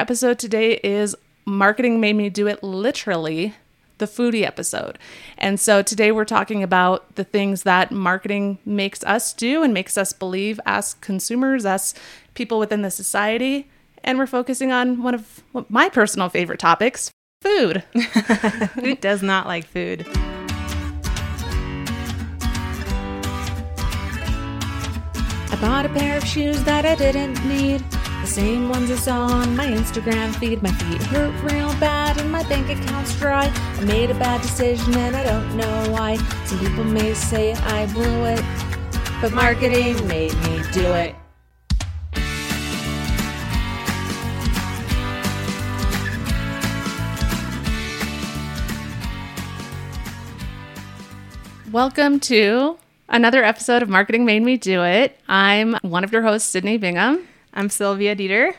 episode today is Marketing Made Me Do It Literally, the foodie episode. And so today we're talking about the things that marketing makes us do and makes us believe as consumers, as people within the society. And we're focusing on one of my personal favorite topics food. Who does not like food? I bought a pair of shoes that I didn't need. Same ones saw on my Instagram feed. My feet hurt real bad and my bank account's dry. I made a bad decision and I don't know why. Some people may say I blew it, but marketing made me do it. Welcome to another episode of Marketing Made Me Do It. I'm one of your hosts, Sydney Bingham. I'm Sylvia Dieter.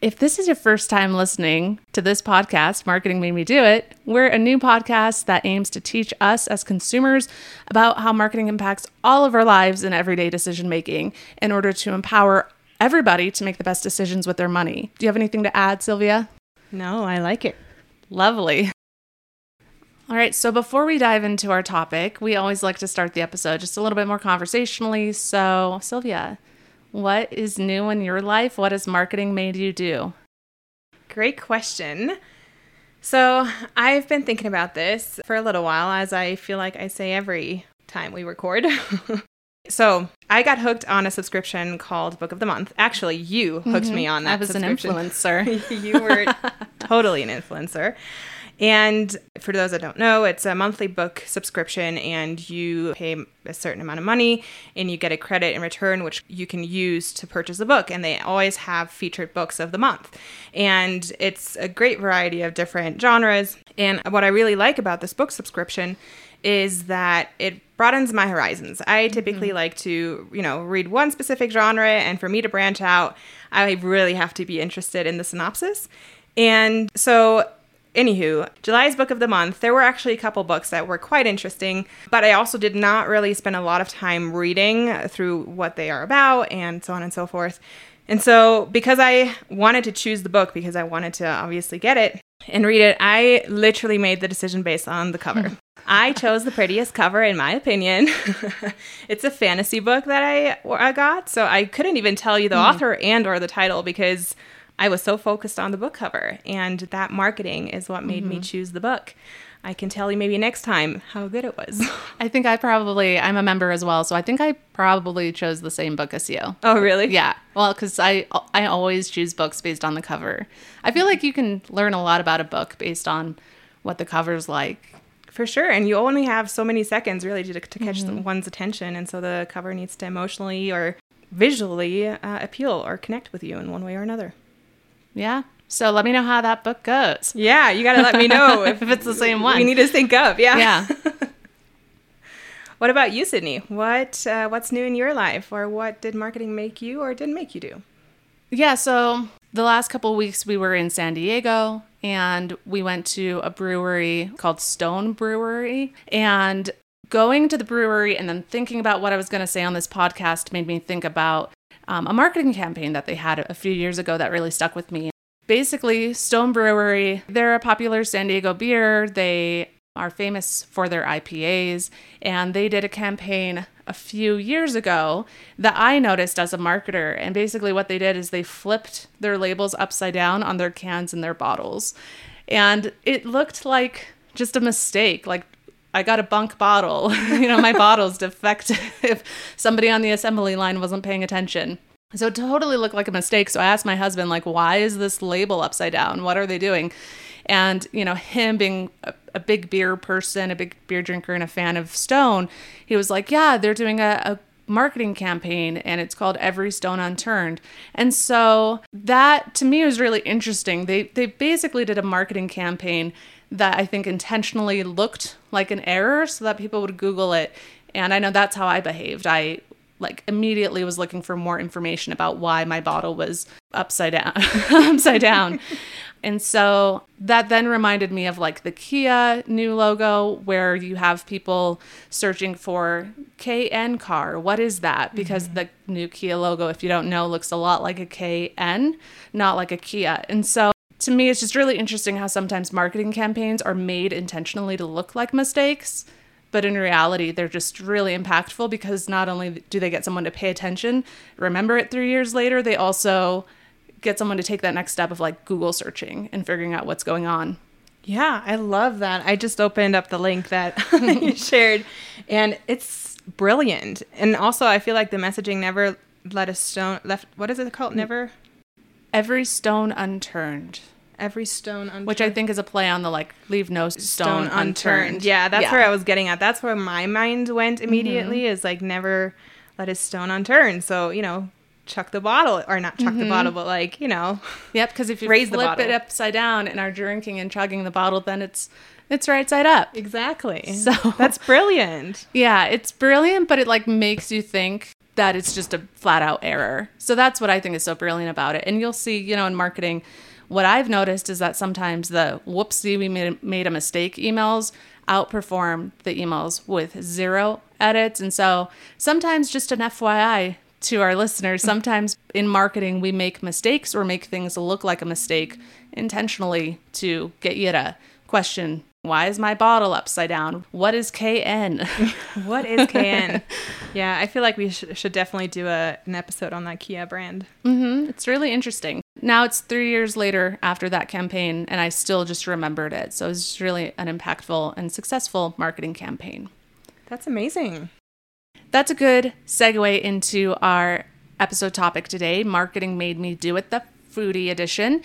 If this is your first time listening to this podcast, Marketing Made Me Do It, we're a new podcast that aims to teach us as consumers about how marketing impacts all of our lives and everyday decision making in order to empower everybody to make the best decisions with their money. Do you have anything to add, Sylvia? No, I like it. Lovely. All right, so before we dive into our topic, we always like to start the episode just a little bit more conversationally. So, Sylvia, what is new in your life? What has marketing made you do? Great question. So, I've been thinking about this for a little while, as I feel like I say every time we record. so, I got hooked on a subscription called Book of the Month. Actually, you hooked mm-hmm. me on that. I was an influencer. you were totally an influencer. And for those that don't know, it's a monthly book subscription, and you pay a certain amount of money and you get a credit in return, which you can use to purchase a book. And they always have featured books of the month. And it's a great variety of different genres. And what I really like about this book subscription is that it broadens my horizons. I typically mm-hmm. like to, you know, read one specific genre, and for me to branch out, I really have to be interested in the synopsis. And so Anywho, July's book of the month, there were actually a couple books that were quite interesting, but I also did not really spend a lot of time reading through what they are about and so on and so forth. And so, because I wanted to choose the book because I wanted to obviously get it and read it, I literally made the decision based on the cover. I chose the prettiest cover, in my opinion. it's a fantasy book that I, I got, so I couldn't even tell you the mm. author and or the title because I was so focused on the book cover, and that marketing is what made mm-hmm. me choose the book. I can tell you maybe next time how good it was. I think I probably I'm a member as well, so I think I probably chose the same book as you. Oh, really? Yeah. Well, cuz I I always choose books based on the cover. I feel like you can learn a lot about a book based on what the cover's like. For sure, and you only have so many seconds really to, to catch mm-hmm. one's attention, and so the cover needs to emotionally or visually uh, appeal or connect with you in one way or another. Yeah. So let me know how that book goes. Yeah, you got to let me know if, if it's the same one. We need to sync up. Yeah. Yeah. what about you, Sydney? What uh, what's new in your life, or what did marketing make you, or didn't make you do? Yeah. So the last couple weeks we were in San Diego and we went to a brewery called Stone Brewery and going to the brewery and then thinking about what I was going to say on this podcast made me think about um, a marketing campaign that they had a few years ago that really stuck with me. Basically, Stone Brewery, they're a popular San Diego beer. They are famous for their IPAs, and they did a campaign a few years ago that I noticed as a marketer. And basically, what they did is they flipped their labels upside down on their cans and their bottles. And it looked like just a mistake. Like I got a bunk bottle. you know, my bottle's defective. Somebody on the assembly line wasn't paying attention. So it totally looked like a mistake. So I asked my husband, like, why is this label upside down? What are they doing? And, you know, him being a, a big beer person, a big beer drinker, and a fan of Stone, he was like, yeah, they're doing a, a marketing campaign and it's called Every Stone Unturned. And so that to me was really interesting. They they basically did a marketing campaign that I think intentionally looked like an error so that people would Google it. And I know that's how I behaved. I like immediately was looking for more information about why my bottle was upside down upside down. And so that then reminded me of like the Kia new logo where you have people searching for KN car. What is that? Because mm-hmm. the new Kia logo, if you don't know, looks a lot like a KN, not like a Kia. And so to me, it's just really interesting how sometimes marketing campaigns are made intentionally to look like mistakes, but in reality, they're just really impactful because not only do they get someone to pay attention, remember it three years later, they also get someone to take that next step of like Google searching and figuring out what's going on. Yeah, I love that. I just opened up the link that you shared, and it's brilliant. And also, I feel like the messaging never let a stone left. What is it called? Never Every stone unturned, every stone unturned. which I think is a play on the like leave no stone, unturned. Yeah, that's Yeah. where I was getting at. That's where my mind went immediately. Mm-hmm. Is like never let a stone unturned. So you know, chuck the bottle or not chuck Mm-hmm. the bottle, but like you know, Yep, because if you Raise the flip it upside down and are drinking and chugging the bottle, then it's it's right side up. exactly. So- that's brilliant. Yeah, it's brilliant, but it like makes you think that it's just a flat out error. So that's what I think is so brilliant about it. And you'll see, you know, in marketing, what I've noticed is that sometimes the whoopsie we made, made a mistake emails outperform the emails with zero edits. And so sometimes just an FYI to our listeners, mm-hmm. sometimes in marketing we make mistakes or make things look like a mistake intentionally to get you to question why is my bottle upside down? What is KN? What is KN? yeah, I feel like we sh- should definitely do a, an episode on that Kia brand. Mm-hmm. It's really interesting. Now it's three years later after that campaign, and I still just remembered it. So it's just really an impactful and successful marketing campaign. That's amazing. That's a good segue into our episode topic today Marketing Made Me Do It, the foodie edition.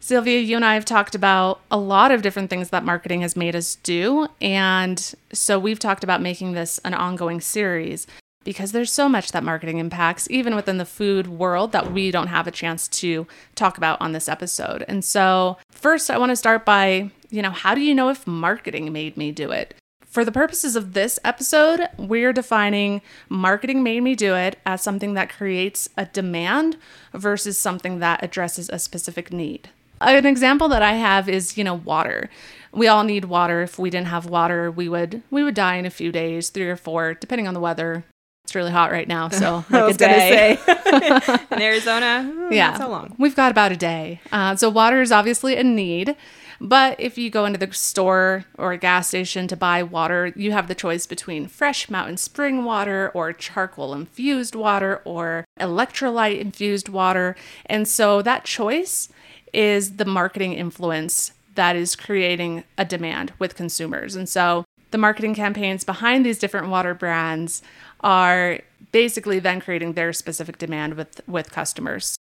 Sylvia, you and I have talked about a lot of different things that marketing has made us do. And so we've talked about making this an ongoing series because there's so much that marketing impacts, even within the food world, that we don't have a chance to talk about on this episode. And so, first, I want to start by, you know, how do you know if marketing made me do it? For the purposes of this episode, we're defining marketing made me do it as something that creates a demand versus something that addresses a specific need. An example that I have is, you know, water. We all need water. If we didn't have water, we would we would die in a few days, 3 or 4, depending on the weather. It's really hot right now, so like I was a day. say in Arizona. mm, yeah, not so long. We've got about a day. Uh, so water is obviously a need. But if you go into the store or a gas station to buy water, you have the choice between fresh mountain spring water or charcoal infused water or electrolyte infused water. And so that choice is the marketing influence that is creating a demand with consumers. And so the marketing campaigns behind these different water brands are basically then creating their specific demand with with customers.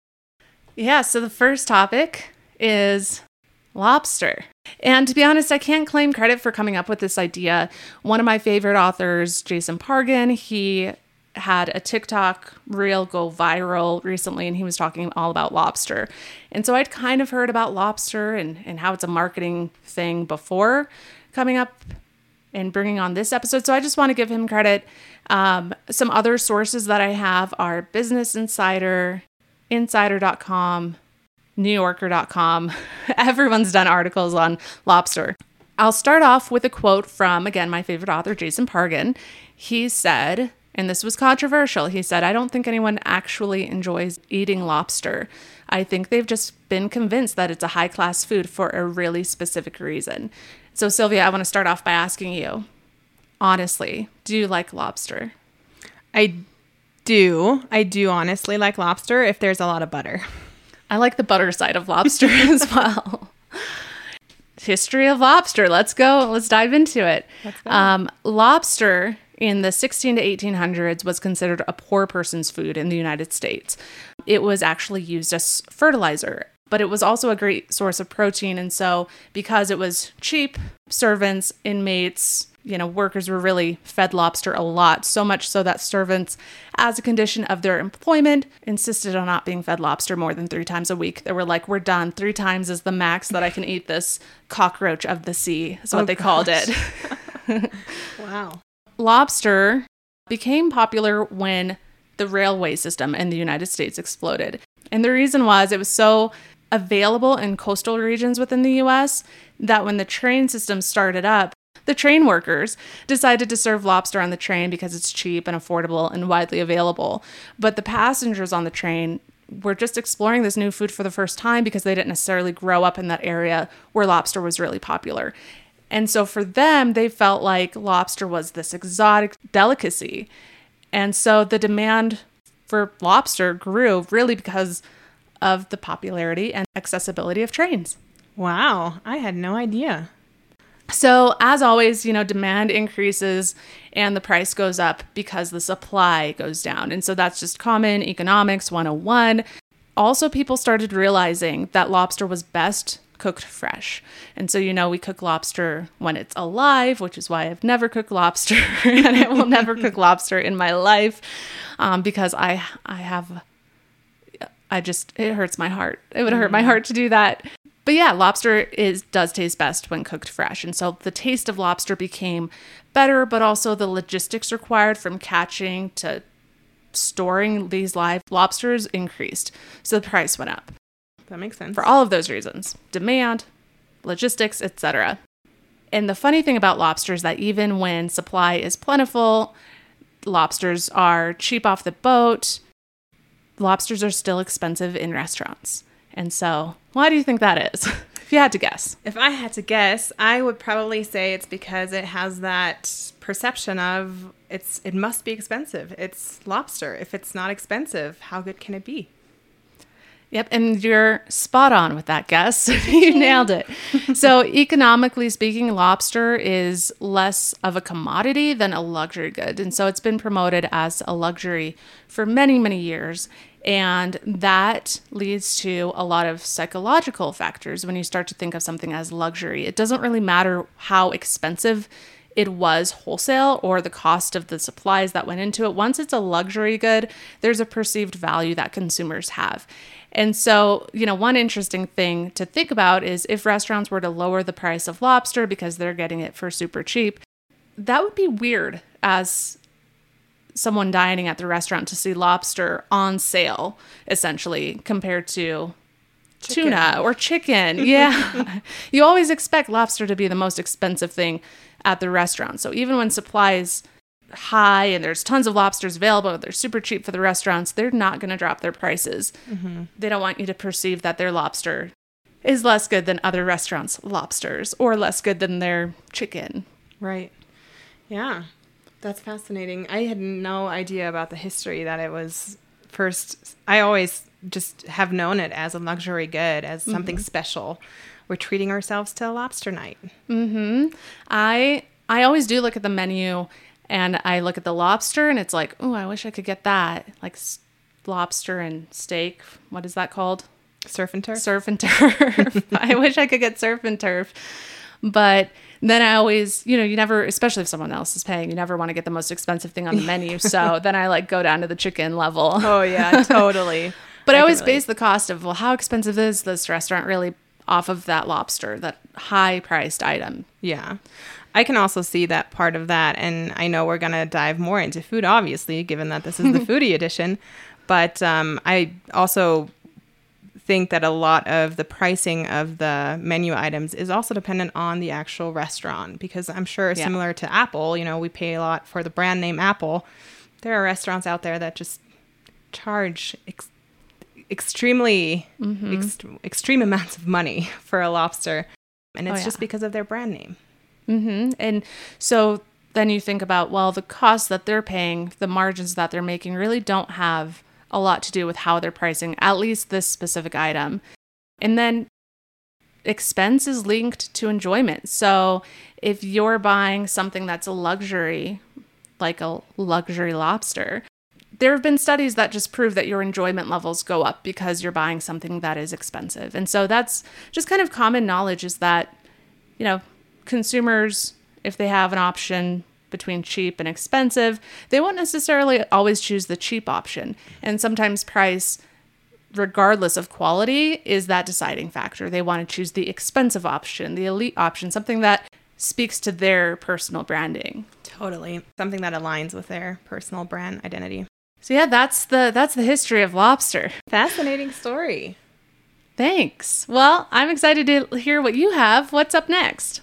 Yeah, so the first topic is lobster. And to be honest, I can't claim credit for coming up with this idea. One of my favorite authors, Jason Pargin, he had a TikTok reel go viral recently and he was talking all about lobster. And so I'd kind of heard about lobster and, and how it's a marketing thing before coming up and bringing on this episode. So I just want to give him credit. Um, some other sources that I have are Business Insider, Insider.com, NewYorker.com. Everyone's done articles on lobster. I'll start off with a quote from, again, my favorite author, Jason Pargin. He said, and this was controversial, he said, I don't think anyone actually enjoys eating lobster. I think they've just been convinced that it's a high class food for a really specific reason. So, Sylvia, I want to start off by asking you honestly, do you like lobster? I do. I do honestly like lobster if there's a lot of butter. I like the butter side of lobster as well. History of lobster. Let's go. Let's dive into it. Um, lobster in the 16 to 1800s was considered a poor person's food in the United States. It was actually used as fertilizer, but it was also a great source of protein. And so, because it was cheap, servants, inmates, you know, workers were really fed lobster a lot, so much so that servants, as a condition of their employment, insisted on not being fed lobster more than three times a week. They were like, we're done. Three times is the max that I can eat this cockroach of the sea, is what Oh, they called it. Wow. Lobster became popular when the railway system in the United States exploded. And the reason was it was so available in coastal regions within the US that when the train system started up, the train workers decided to serve lobster on the train because it's cheap and affordable and widely available. But the passengers on the train were just exploring this new food for the first time because they didn't necessarily grow up in that area where lobster was really popular. And so for them, they felt like lobster was this exotic delicacy. And so the demand for lobster grew really because of the popularity and accessibility of trains. Wow, I had no idea. So, as always, you know, demand increases and the price goes up because the supply goes down. And so that's just common economics 101. Also, people started realizing that lobster was best cooked fresh. And so, you know, we cook lobster when it's alive, which is why I've never cooked lobster and I will never cook lobster in my life um, because I, I have, I just, it hurts my heart. It would hurt my mm. heart to do that. But yeah, lobster is does taste best when cooked fresh. And so the taste of lobster became better, but also the logistics required from catching to storing these live lobsters increased. So the price went up That makes sense. for all of those reasons demand, logistics, etc. And the funny thing about lobsters is that even when supply is plentiful, lobsters are cheap off the boat, lobsters are still expensive in restaurants. And so, why do you think that is? if you had to guess. If I had to guess, I would probably say it's because it has that perception of it's it must be expensive. It's lobster. If it's not expensive, how good can it be? Yep, and you're spot on with that guess. you nailed it. So, economically speaking, lobster is less of a commodity than a luxury good. And so, it's been promoted as a luxury for many, many years. And that leads to a lot of psychological factors when you start to think of something as luxury. It doesn't really matter how expensive it was wholesale or the cost of the supplies that went into it. Once it's a luxury good, there's a perceived value that consumers have. And so, you know, one interesting thing to think about is if restaurants were to lower the price of lobster because they're getting it for super cheap, that would be weird as someone dining at the restaurant to see lobster on sale, essentially, compared to tuna or chicken. Yeah. you always expect lobster to be the most expensive thing at the restaurant. So even when supply is high and there's tons of lobsters available, they're super cheap for the restaurants, they're not going to drop their prices. Mm-hmm. They don't want you to perceive that their lobster is less good than other restaurants' lobsters or less good than their chicken. Right. Yeah. That's fascinating. I had no idea about the history that it was first. I always just have known it as a luxury good, as something special. We're treating ourselves to a lobster night. Mm-hmm. I I always do look at the menu and I look at the lobster and it's like, oh, I wish I could get that. Like s- lobster and steak. What is that called? Surf and turf. Surf and turf. I wish I could get surf and turf. But then I always, you know, you never, especially if someone else is paying, you never want to get the most expensive thing on the menu. So then I like go down to the chicken level. Oh yeah, totally. But I, I always base the cost of, well, how expensive is this restaurant really off of that lobster, that high priced item? Yeah. I can also see that part of that. And I know we're going to dive more into food, obviously, given that this is the foodie edition. But um, I also think that a lot of the pricing of the menu items is also dependent on the actual restaurant because I'm sure Yeah. similar to Apple, you know, we pay a lot for the brand name Apple. There are restaurants out there that just charge ex- extremely ex- extreme amounts of money for a lobster and Oh, it's yeah. just because of their brand name. hmm And so then you think about, well, the costs that they're paying, the margins that they're making really don't have a lot to do with how they're pricing, at least this specific item. And then expense is linked to enjoyment. So if you're buying something that's a luxury, like a luxury lobster, there have been studies that just prove that your enjoyment levels go up because you're buying something that is expensive. And so that's just kind of common knowledge is that, you know, consumers, if they have an option between cheap and expensive, they won't necessarily always choose the cheap option. And sometimes price, regardless of quality, is that deciding factor. They want to choose the expensive option, the elite option, something that speaks to their personal branding. Totally. Something that aligns with their personal brand identity. So yeah, that's the that's the history of lobster. Fascinating story. Thanks. Well, I'm excited to hear what you have. What's up next?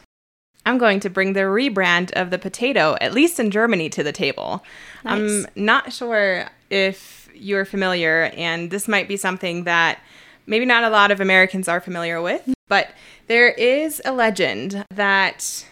I'm going to bring the rebrand of the potato, at least in Germany, to the table. I'm not sure if you're familiar, and this might be something that maybe not a lot of Americans are familiar with, but there is a legend that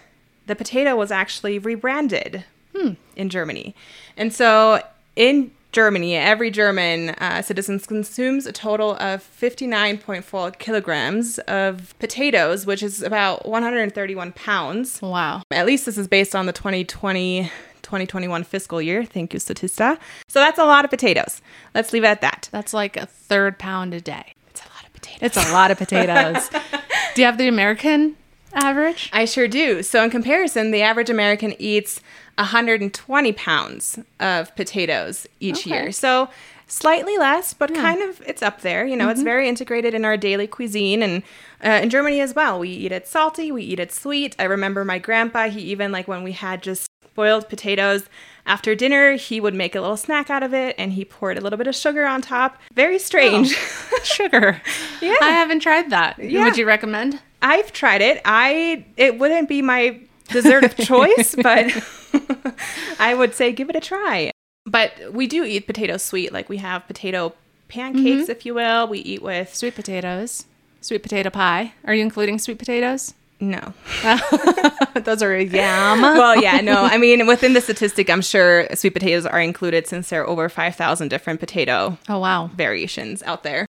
the potato was actually rebranded hmm. in Germany. And so in Germany, every German uh, citizen consumes a total of 59.4 kilograms of potatoes, which is about 131 pounds. Wow. At least this is based on the 2020 2021 fiscal year. Thank you, Statista. So that's a lot of potatoes. Let's leave it at that. That's like a third pound a day. It's a lot of potatoes. It's a lot of potatoes. Do you have the American average? I sure do. So, in comparison, the average American eats 120 pounds of potatoes each Okay. year. So, slightly less, but kind of it's up there. You know, it's very integrated in our daily cuisine. And uh, in Germany as well, we eat it salty, we eat it sweet. I remember my grandpa, he even like when we had just boiled potatoes after dinner, he would make a little snack out of it and he poured a little bit of sugar on top. Very strange. Sugar. Yeah. I haven't tried that. Yeah. Would you recommend? I've tried it. I it wouldn't be my dessert of choice, but I would say give it a try. But we do eat potato sweet, like we have potato pancakes, mm-hmm. if you will. We eat with Sweet potatoes. Sweet potato pie. Are you including sweet potatoes? no. Those are yum. Well, yeah, no. I mean, within the statistic, I'm sure sweet potatoes are included since there are over 5,000 different potato Oh wow. variations out there.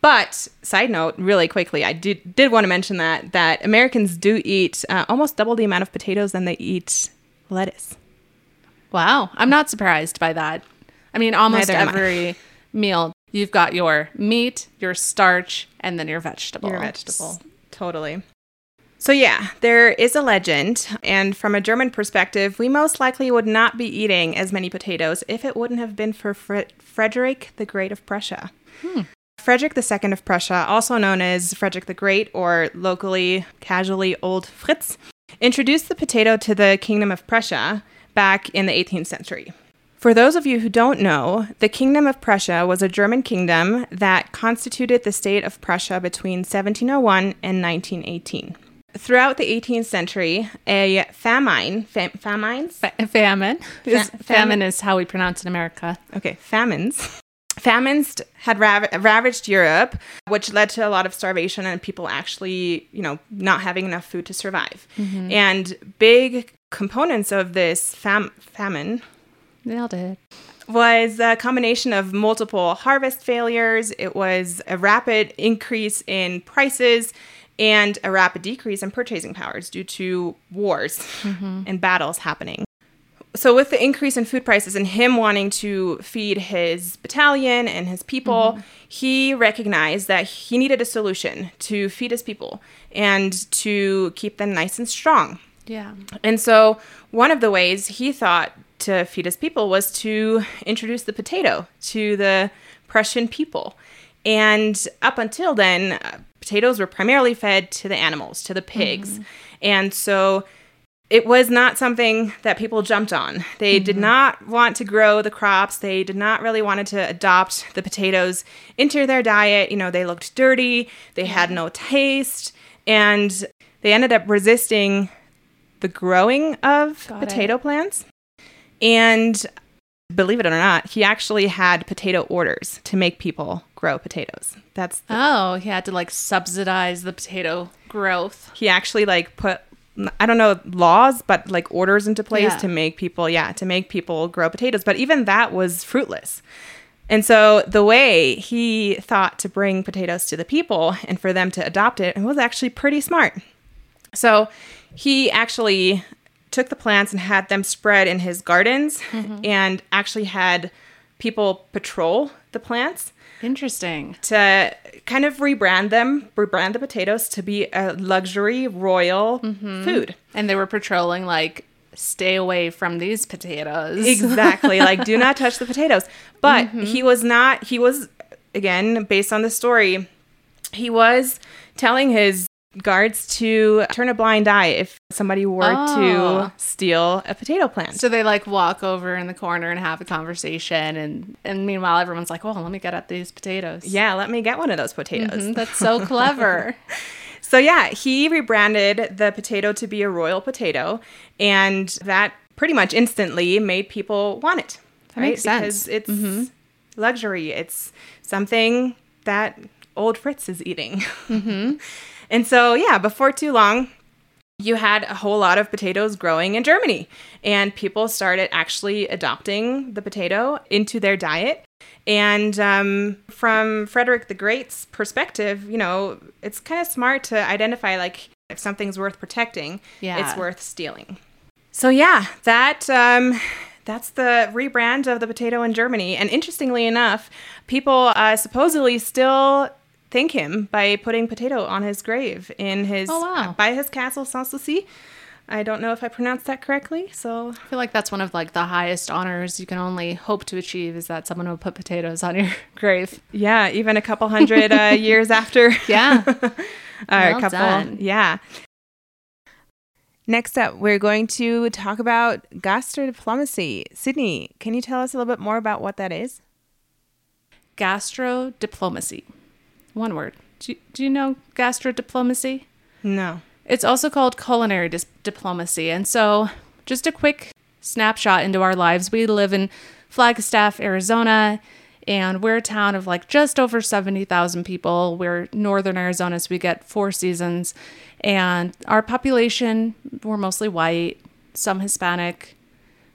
But side note, really quickly, I did did want to mention that that Americans do eat uh, almost double the amount of potatoes than they eat lettuce. Wow. I'm not surprised by that. I mean, almost Neither every meal, you've got your meat, your starch, and then your vegetable. Your vegetable. Totally. So, yeah, there is a legend. And from a German perspective, we most likely would not be eating as many potatoes if it wouldn't have been for Fre- Frederick the Great of Prussia. Frederick II of Prussia, also known as Frederick the Great or locally, casually, Old Fritz, introduced the potato to the Kingdom of Prussia back in the 18th century. For those of you who don't know, the Kingdom of Prussia was a German kingdom that constituted the state of Prussia between 1701 and 1918. Throughout the 18th century, a famine, fam- famines, Fa- famine. Is- famine. famine is how we pronounce it in America. okay, famines, famines had rav- ravaged Europe, which led to a lot of starvation and people actually, you know, not having enough food to survive. Mm-hmm. And big components of this fam- famine Nailed it. was a combination of multiple harvest failures. It was a rapid increase in prices and a rapid decrease in purchasing powers due to wars mm-hmm. and battles happening. So, with the increase in food prices and him wanting to feed his battalion and his people, he recognized that he needed a solution to feed his people and to keep them nice and strong. Yeah. And so, one of the ways he thought to feed his people was to introduce the potato to the Prussian people. And up until then, uh, potatoes were primarily fed to the animals, to the pigs. And so, it was not something that people jumped on. They did mm-hmm. not want to grow the crops. They did not really wanted to adopt the potatoes into their diet. You know, they looked dirty. They had mm-hmm. no taste, and they ended up resisting the growing of Got it. potato plants. And believe it or not, he actually had potato orders to make people grow potatoes. That's Oh, he had to like subsidize the potato growth. he actually like put I don't know laws, but like orders into place Yeah. to make people, yeah, to make people grow potatoes. But even that was fruitless. And so the way he thought to bring potatoes to the people and for them to adopt it was actually pretty smart. So he actually took the plants and had them spread in his gardens mm-hmm. and actually had people patrol the plants Interesting. to kind of rebrand them, rebrand the potatoes to be a luxury royal mm-hmm. food. And they were patrolling like stay away from these potatoes. Exactly. like, do not touch the potatoes. But mm-hmm. he was not, he was, again, based on the story, he was telling his guards to turn a blind eye if somebody were Oh. to steal a potato plant. So they like walk over in the corner and have a conversation and and meanwhile everyone's like, "Oh, let me get at these potatoes." yeah, let me get one of those potatoes. Mhm, That's so clever. So yeah, he rebranded the potato to be a royal potato, and that pretty much instantly made people want it. That makes sense. Because it's luxury. It's something that old Fritz is eating. and so, yeah, before too long, you had a whole lot of potatoes growing in Germany, and people started actually adopting the potato into their diet. And um, from Frederick the Great's perspective, you know, it's kind of smart to identify like if something's worth protecting, Yeah. it's worth stealing. So yeah, that um, that's the rebrand of the potato in Germany. And interestingly enough, people uh, supposedly still thank him by putting potato on his grave in his Oh, wow. by his castle Sanssouci. I don't know if I pronounced that correctly. So I feel like that's one of like the highest honors you can only hope to achieve is that someone will put potatoes on your grave. yeah, even a couple hundred uh, years after. Yeah. or Well a couple. done. Yeah. Next up, we're going to talk about gastro diplomacy. Sydney, can you tell us a little bit more about what that is? Gastro diplomacy. One word. Do you, do you know gastro diplomacy? No. It's also called culinary dis- diplomacy. And so, just a quick snapshot into our lives. We live in Flagstaff, Arizona, and we're a town of like just over 70,000 people. We're northern Arizona, so we get four seasons. And our population, we're mostly white, some Hispanic,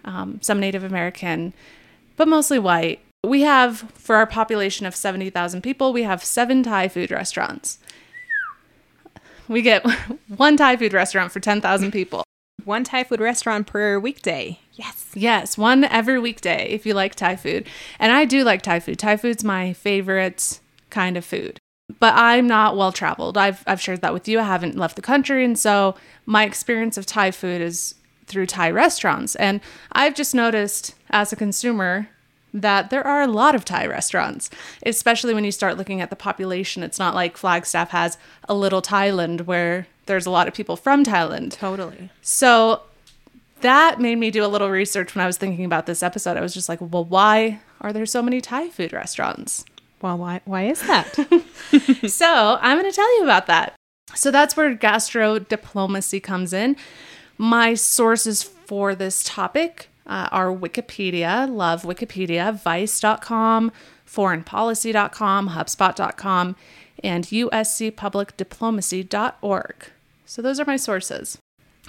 um, some Native American, but mostly white. We have, for our population of 70,000 people, we have seven Thai food restaurants. We get one Thai food restaurant for 10,000 people. One Thai food restaurant per weekday. Yes. Yes, one every weekday if you like Thai food. And I do like Thai food. Thai food's my favorite kind of food. But I'm not well traveled. I've I've shared that with you. I haven't left the country and so my experience of Thai food is through Thai restaurants. And I've just noticed as a consumer that there are a lot of Thai restaurants, especially when you start looking at the population. It's not like Flagstaff has a little Thailand where there's a lot of people from Thailand. Totally. So that made me do a little research when I was thinking about this episode. I was just like, well, why are there so many Thai food restaurants? Well, why why is that? so I'm going to tell you about that. So that's where gastro diplomacy comes in. My sources for this topic uh, are Wikipedia, love Wikipedia, Vice.com, foreignpolicy.com, HubSpot.com, and USCPublicDiplomacy.org. So those are my sources.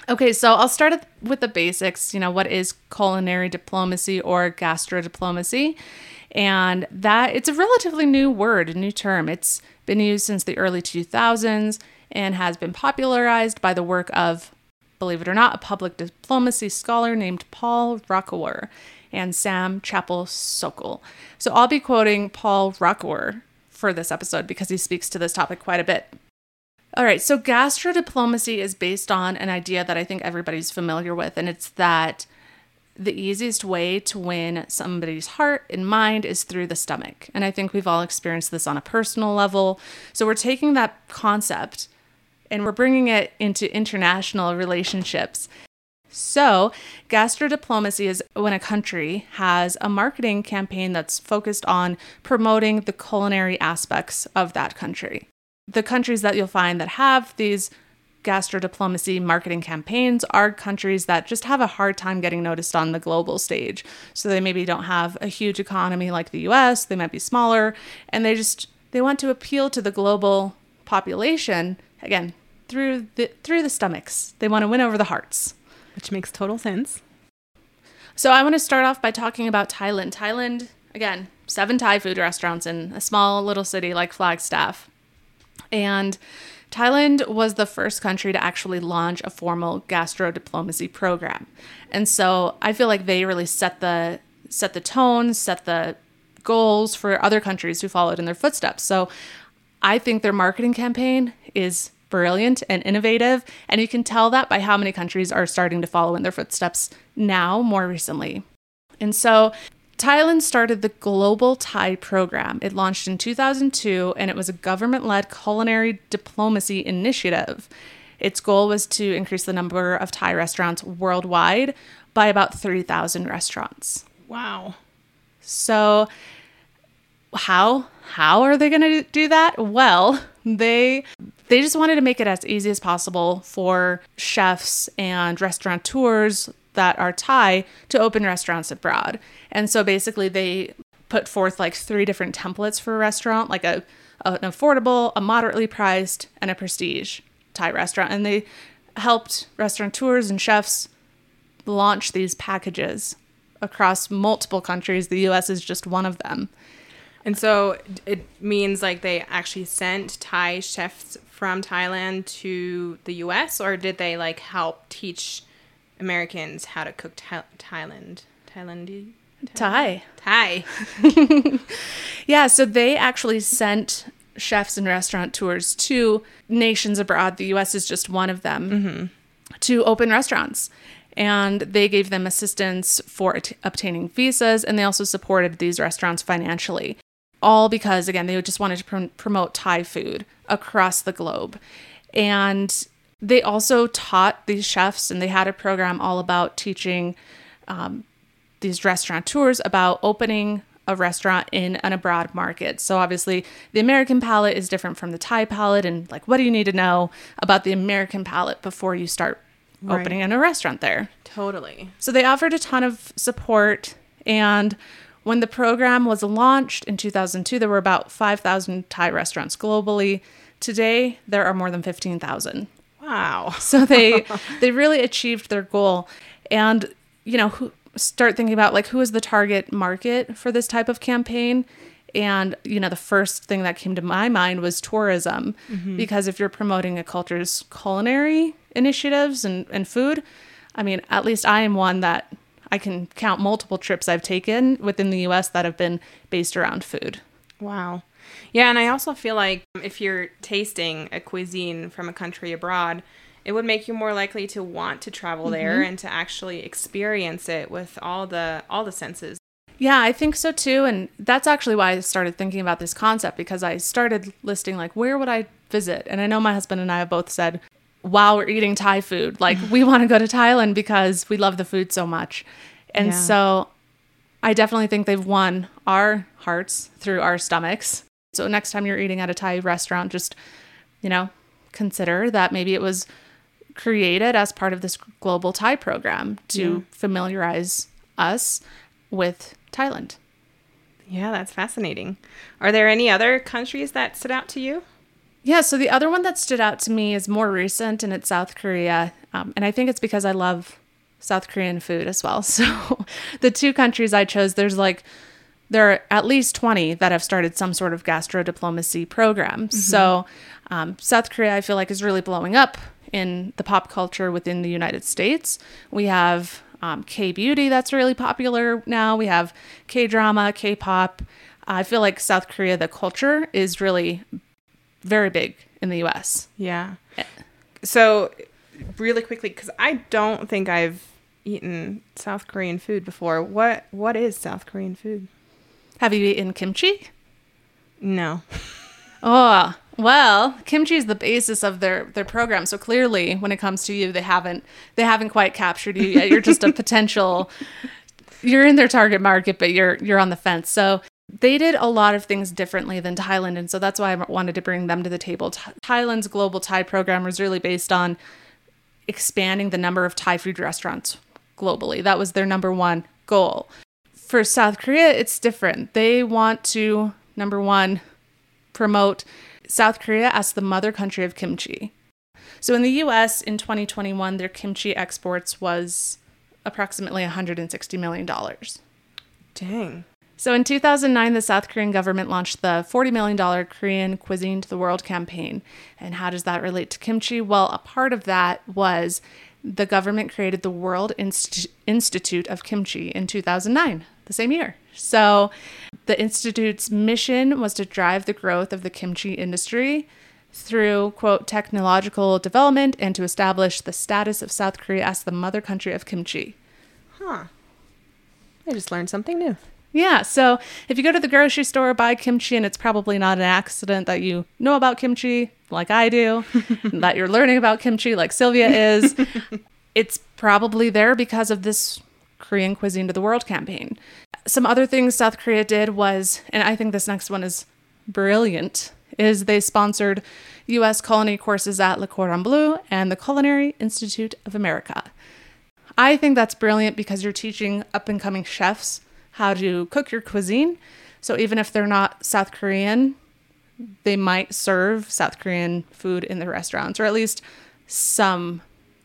Okay, so I'll start with the basics. You know, what is culinary diplomacy or gastro diplomacy? And that it's a relatively new word, a new term. It's been used since the early 2000s and has been popularized by the work of, believe it or not, a public diplomacy scholar named Paul Rockower and Sam Chapple-Sokol. So I'll be quoting Paul Rockower for this episode because he speaks to this topic quite a bit. All right, so gastro diplomacy is based on an idea that I think everybody's familiar with, and it's that the easiest way to win somebody's heart and mind is through the stomach. And I think we've all experienced this on a personal level. So we're taking that concept and we're bringing it into international relationships. So, gastro diplomacy is when a country has a marketing campaign that's focused on promoting the culinary aspects of that country. The countries that you'll find that have these gastro diplomacy marketing campaigns are countries that just have a hard time getting noticed on the global stage. So they maybe don't have a huge economy like the US, they might be smaller, and they just they want to appeal to the global population again through the through the stomachs. They want to win over the hearts. Which makes total sense. So I want to start off by talking about Thailand. Thailand, again, seven Thai food restaurants in a small little city like Flagstaff. And Thailand was the first country to actually launch a formal gastro diplomacy program. And so I feel like they really set the set the tone, set the goals for other countries who followed in their footsteps. So I think their marketing campaign is brilliant and innovative. And you can tell that by how many countries are starting to follow in their footsteps now, more recently. And so Thailand started the Global Thai Program. It launched in 2002 and it was a government led culinary diplomacy initiative. Its goal was to increase the number of Thai restaurants worldwide by about 3,000 restaurants. Wow. So how how are they going to do that? Well, they they just wanted to make it as easy as possible for chefs and restaurateurs that are Thai to open restaurants abroad. And so basically they put forth like three different templates for a restaurant, like a an affordable, a moderately priced, and a prestige Thai restaurant. And they helped restaurateurs and chefs launch these packages across multiple countries. The US is just one of them. And so it means like they actually sent Thai chefs from Thailand to the US or did they like help teach Americans how to cook Tha- Thailand? Thailand Thai. Thai. Yeah, so they actually sent chefs and restaurant tours to nations abroad. The US is just one of them mm-hmm. to open restaurants. And they gave them assistance for at- obtaining visas, and they also supported these restaurants financially. All because, again, they just wanted to prom- promote Thai food across the globe. And they also taught these chefs, and they had a program all about teaching um, these restaurateurs about opening a restaurant in an abroad market. So obviously, the American palate is different from the Thai palate and like what do you need to know about the American palate before you start Right. opening in a restaurant there? Totally. So they offered a ton of support and when the program was launched in 2002, there were about 5,000 Thai restaurants globally. Today, there are more than 15,000. Wow. So they they really achieved their goal, and you know, who, start thinking about like who is the target market for this type of campaign. And you know, the first thing that came to my mind was tourism, mm-hmm. because if you're promoting a culture's culinary initiatives and, and food, I mean, at least I am one that I can count multiple trips I've taken within the U.S. that have been based around food. Wow. Yeah, and I also feel like if you're tasting a cuisine from a country abroad, it would make you more likely to want to travel mm-hmm. there and to actually experience it with all the all the senses. Yeah, I think so too. And that's actually why I started thinking about this concept because I started listing like where would I visit? And I know my husband and I have both said while we're eating Thai food, like we want to go to Thailand because we love the food so much. And Yeah. so I definitely think they've won our hearts through our stomachs. So next time you're eating at a Thai restaurant, just, you know, consider that maybe it was created as part of this global Thai program to familiarize us with Thailand. Yeah, that's fascinating. Are there any other countries that stood out to you? Yeah, so the other one that stood out to me is more recent, and it's South Korea. Um, and I think it's because I love South Korean food as well. So the two countries I chose, there's like, there are at least 20 that have started some sort of gastro diplomacy program. So um, South Korea, I feel like, is really blowing up in the pop culture within the United States. We have um, K beauty that's really popular now. We have K drama, K pop. I feel like South Korea, the culture is really very big in the US. Yeah. So, really quickly, because I don't think I've eaten South Korean food before. What What is South Korean food? Have you eaten kimchi? No. Oh, well, kimchi is the basis of their their program. So clearly, when it comes to you, they haven't they haven't quite captured you yet. You're just a potential. You're in their target market, but you're you're on the fence. So they did a lot of things differently than Thailand, and so that's why I wanted to bring them to the table. Th- Thailand's global Thai program was really based on expanding the number of Thai food restaurants globally. That was their number one goal. For South Korea, it's different. They want to number one promote South Korea as the mother country of kimchi. So in the US in 2021, their kimchi exports was approximately $160 million. Dang. So in 2009, the South Korean government launched the $40 million Korean Cuisine to the World campaign. And how does that relate to kimchi? Well, a part of that was the government created the World Inst- Institute of Kimchi in 2009, the same year. So the institute's mission was to drive the growth of the kimchi industry through quote technological development and to establish the status of South Korea as the mother country of kimchi. Huh. I just learned something new. Yeah, so if you go to the grocery store, buy kimchi, and it's probably not an accident that you know about kimchi, like I do, and that you're learning about kimchi, like Sylvia is, it's probably there because of this Korean Cuisine to the World campaign. Some other things South Korea did was, and I think this next one is brilliant, is they sponsored U.S. culinary courses at Le Cordon Bleu and the Culinary Institute of America. I think that's brilliant because you're teaching up and coming chefs how to cook your cuisine. So even if they're not South Korean, they might serve South Korean food in the restaurants, or at least some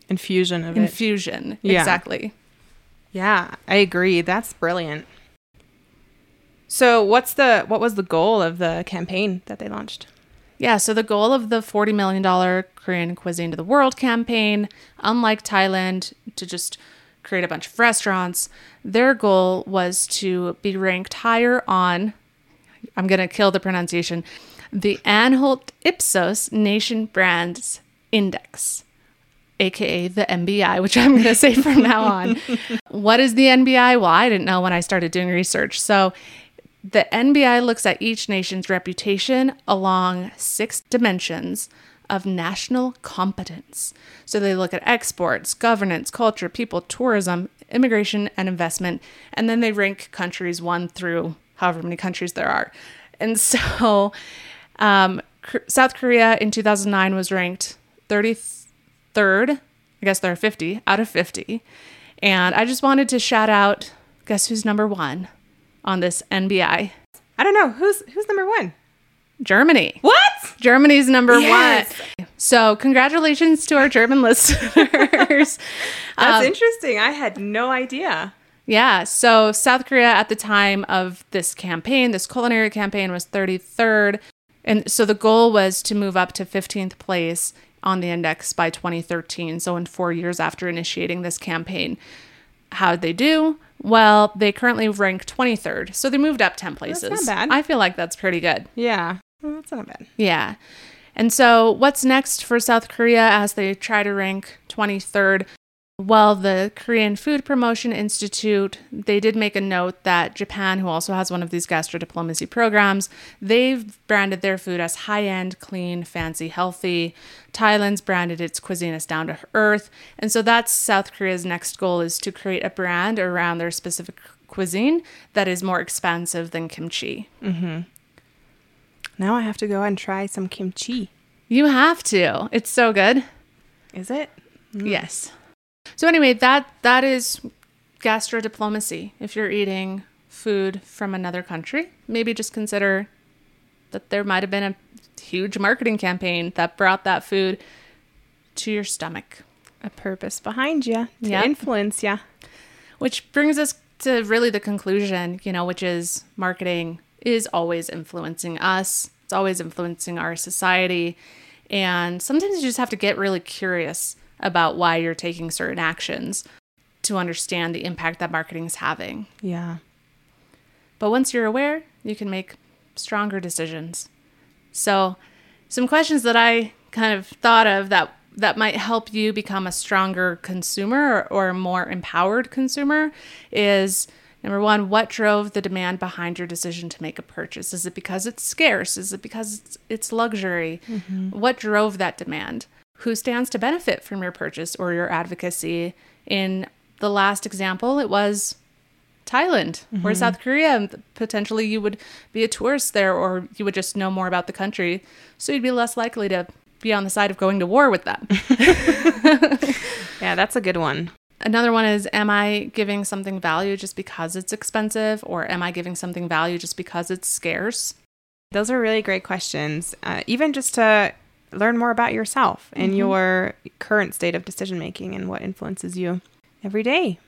Infusion of it. infusion. Yeah. Exactly. Yeah, I agree. That's brilliant. So, what's the what was the goal of the campaign that they launched? Yeah, so the goal of the $40 million Korean Cuisine to the World campaign, unlike Thailand, to just create a bunch of restaurants, their goal was to be ranked higher on, I'm going to kill the pronunciation, the Anholt Ipsos Nation Brands Index, aka the NBI, which I'm going to say from now on. what is the NBI? Well, I didn't know when I started doing research. So, the NBI looks at each nation's reputation along six dimensions of national competence. So they look at exports, governance, culture, people, tourism, immigration, and investment. And then they rank countries one through however many countries there are. And so um, South Korea in 2009 was ranked 33rd. I guess there are 50 out of 50. And I just wanted to shout out guess who's number one on this NBI? I don't know who's who's number one. Germany. What? Germany's number Yes. one. So, congratulations to our German listeners. That's um, interesting. I had no idea. Yeah. So, South Korea at the time of this campaign, this culinary campaign, was 33rd. And so the goal was to move up to 15th place on the index by 2013. So, in four years after initiating this campaign. How'd they do? Well, they currently rank 23rd. So, they moved up 10 places. not bad. I feel like that's pretty good. Yeah, well, that's not bad. Yeah. And so, what's next for South Korea as they try to rank 23rd? Well, the Korean Food Promotion Institute, they did make a note that Japan, who also has one of these gastro diplomacy programs, they've branded their food as high end, clean, fancy, healthy. Thailand's branded its cuisine as down to earth. And so that's South Korea's next goal is to create a brand around their specific cuisine that is more expansive than kimchi. Mm-hmm. Now I have to go and try some kimchi. You have to. It's so good. Is it? Mm. Yes. So anyway, that that is gastro diplomacy. If you're eating food from another country, maybe just consider that there might have been a huge marketing campaign that brought that food to your stomach. A purpose behind you to Yep. influence you. Which brings us to really the conclusion, you know, which is marketing is always influencing us. It's always influencing our society. And sometimes you just have to get really curious about why you're taking certain actions to understand the impact that marketing is having. Yeah. But once you're aware, you can make stronger decisions. So, some questions that I kind of thought of that that might help you become a stronger consumer or, or a more empowered consumer is number one, what drove the demand behind your decision to make a purchase? Is it because it's scarce? Is it because it's, it's luxury? Mm-hmm. What drove that demand? Who stands to benefit from your purchase or your advocacy? In the last example, it was Thailand or mm-hmm. South Korea. Potentially, you would be a tourist there, or you would just know more about the country, so you'd be less likely to be on the side of going to war with them. Yeah, that's a good one. Another one is Am I giving something value just because it's expensive, or am I giving something value just because it's scarce? Those are really great questions. Uh, even just to learn more about yourself and your current state of decision making and what influences you every day.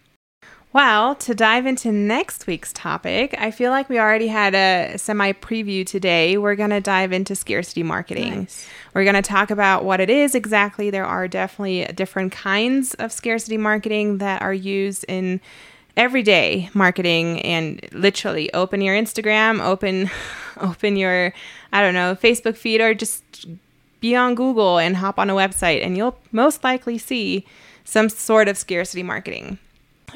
Well, to dive into next week's topic, I feel like we already had a semi preview today. We're going to dive into scarcity marketing. Nice. We're going to talk about what it is exactly. There are definitely different kinds of scarcity marketing that are used in everyday marketing and literally open your Instagram, open open your I don't know, Facebook feed or just be on Google and hop on a website and you'll most likely see some sort of scarcity marketing.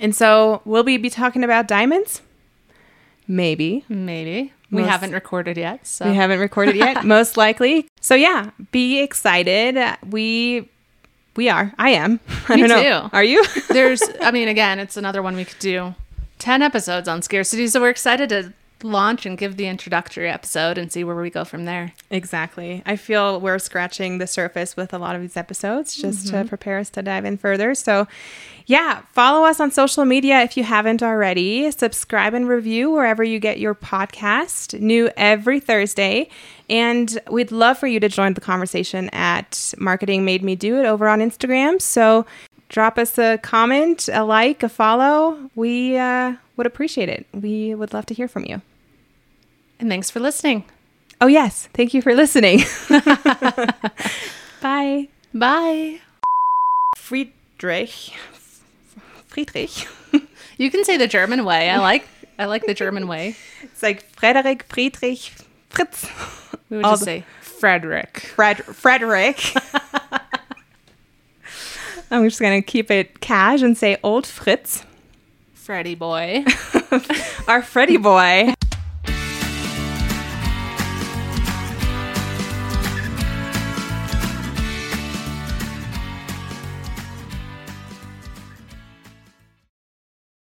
And so, will we be talking about diamonds? Maybe. Maybe. We Most- haven't recorded yet. So We haven't recorded yet, most likely. So yeah, be excited. We we are. I am. I Me don't know. too. Are you? there's, I mean, again, it's another one we could do 10 episodes on scarcity. So we're excited to launch and give the introductory episode and see where we go from there. Exactly. I feel we're scratching the surface with a lot of these episodes just to mm-hmm. prepare us to dive in further. So, yeah, follow us on social media if you haven't already. Subscribe and review wherever you get your podcast, new every Thursday. And we'd love for you to join the conversation at Marketing Made Me Do It over on Instagram. So, drop us a comment, a like, a follow. We uh, would appreciate it. We would love to hear from you. And thanks for listening. Oh, yes. Thank you for listening. Bye. Bye. Friedrich. Friedrich. You can say the German way. I like I like the German way. It's like Frederick, Friedrich, Fritz. We would All just the- say Frederick. Fred, Frederick. I'm just going to keep it cash and say Old Fritz. Freddy boy. Our Freddy boy.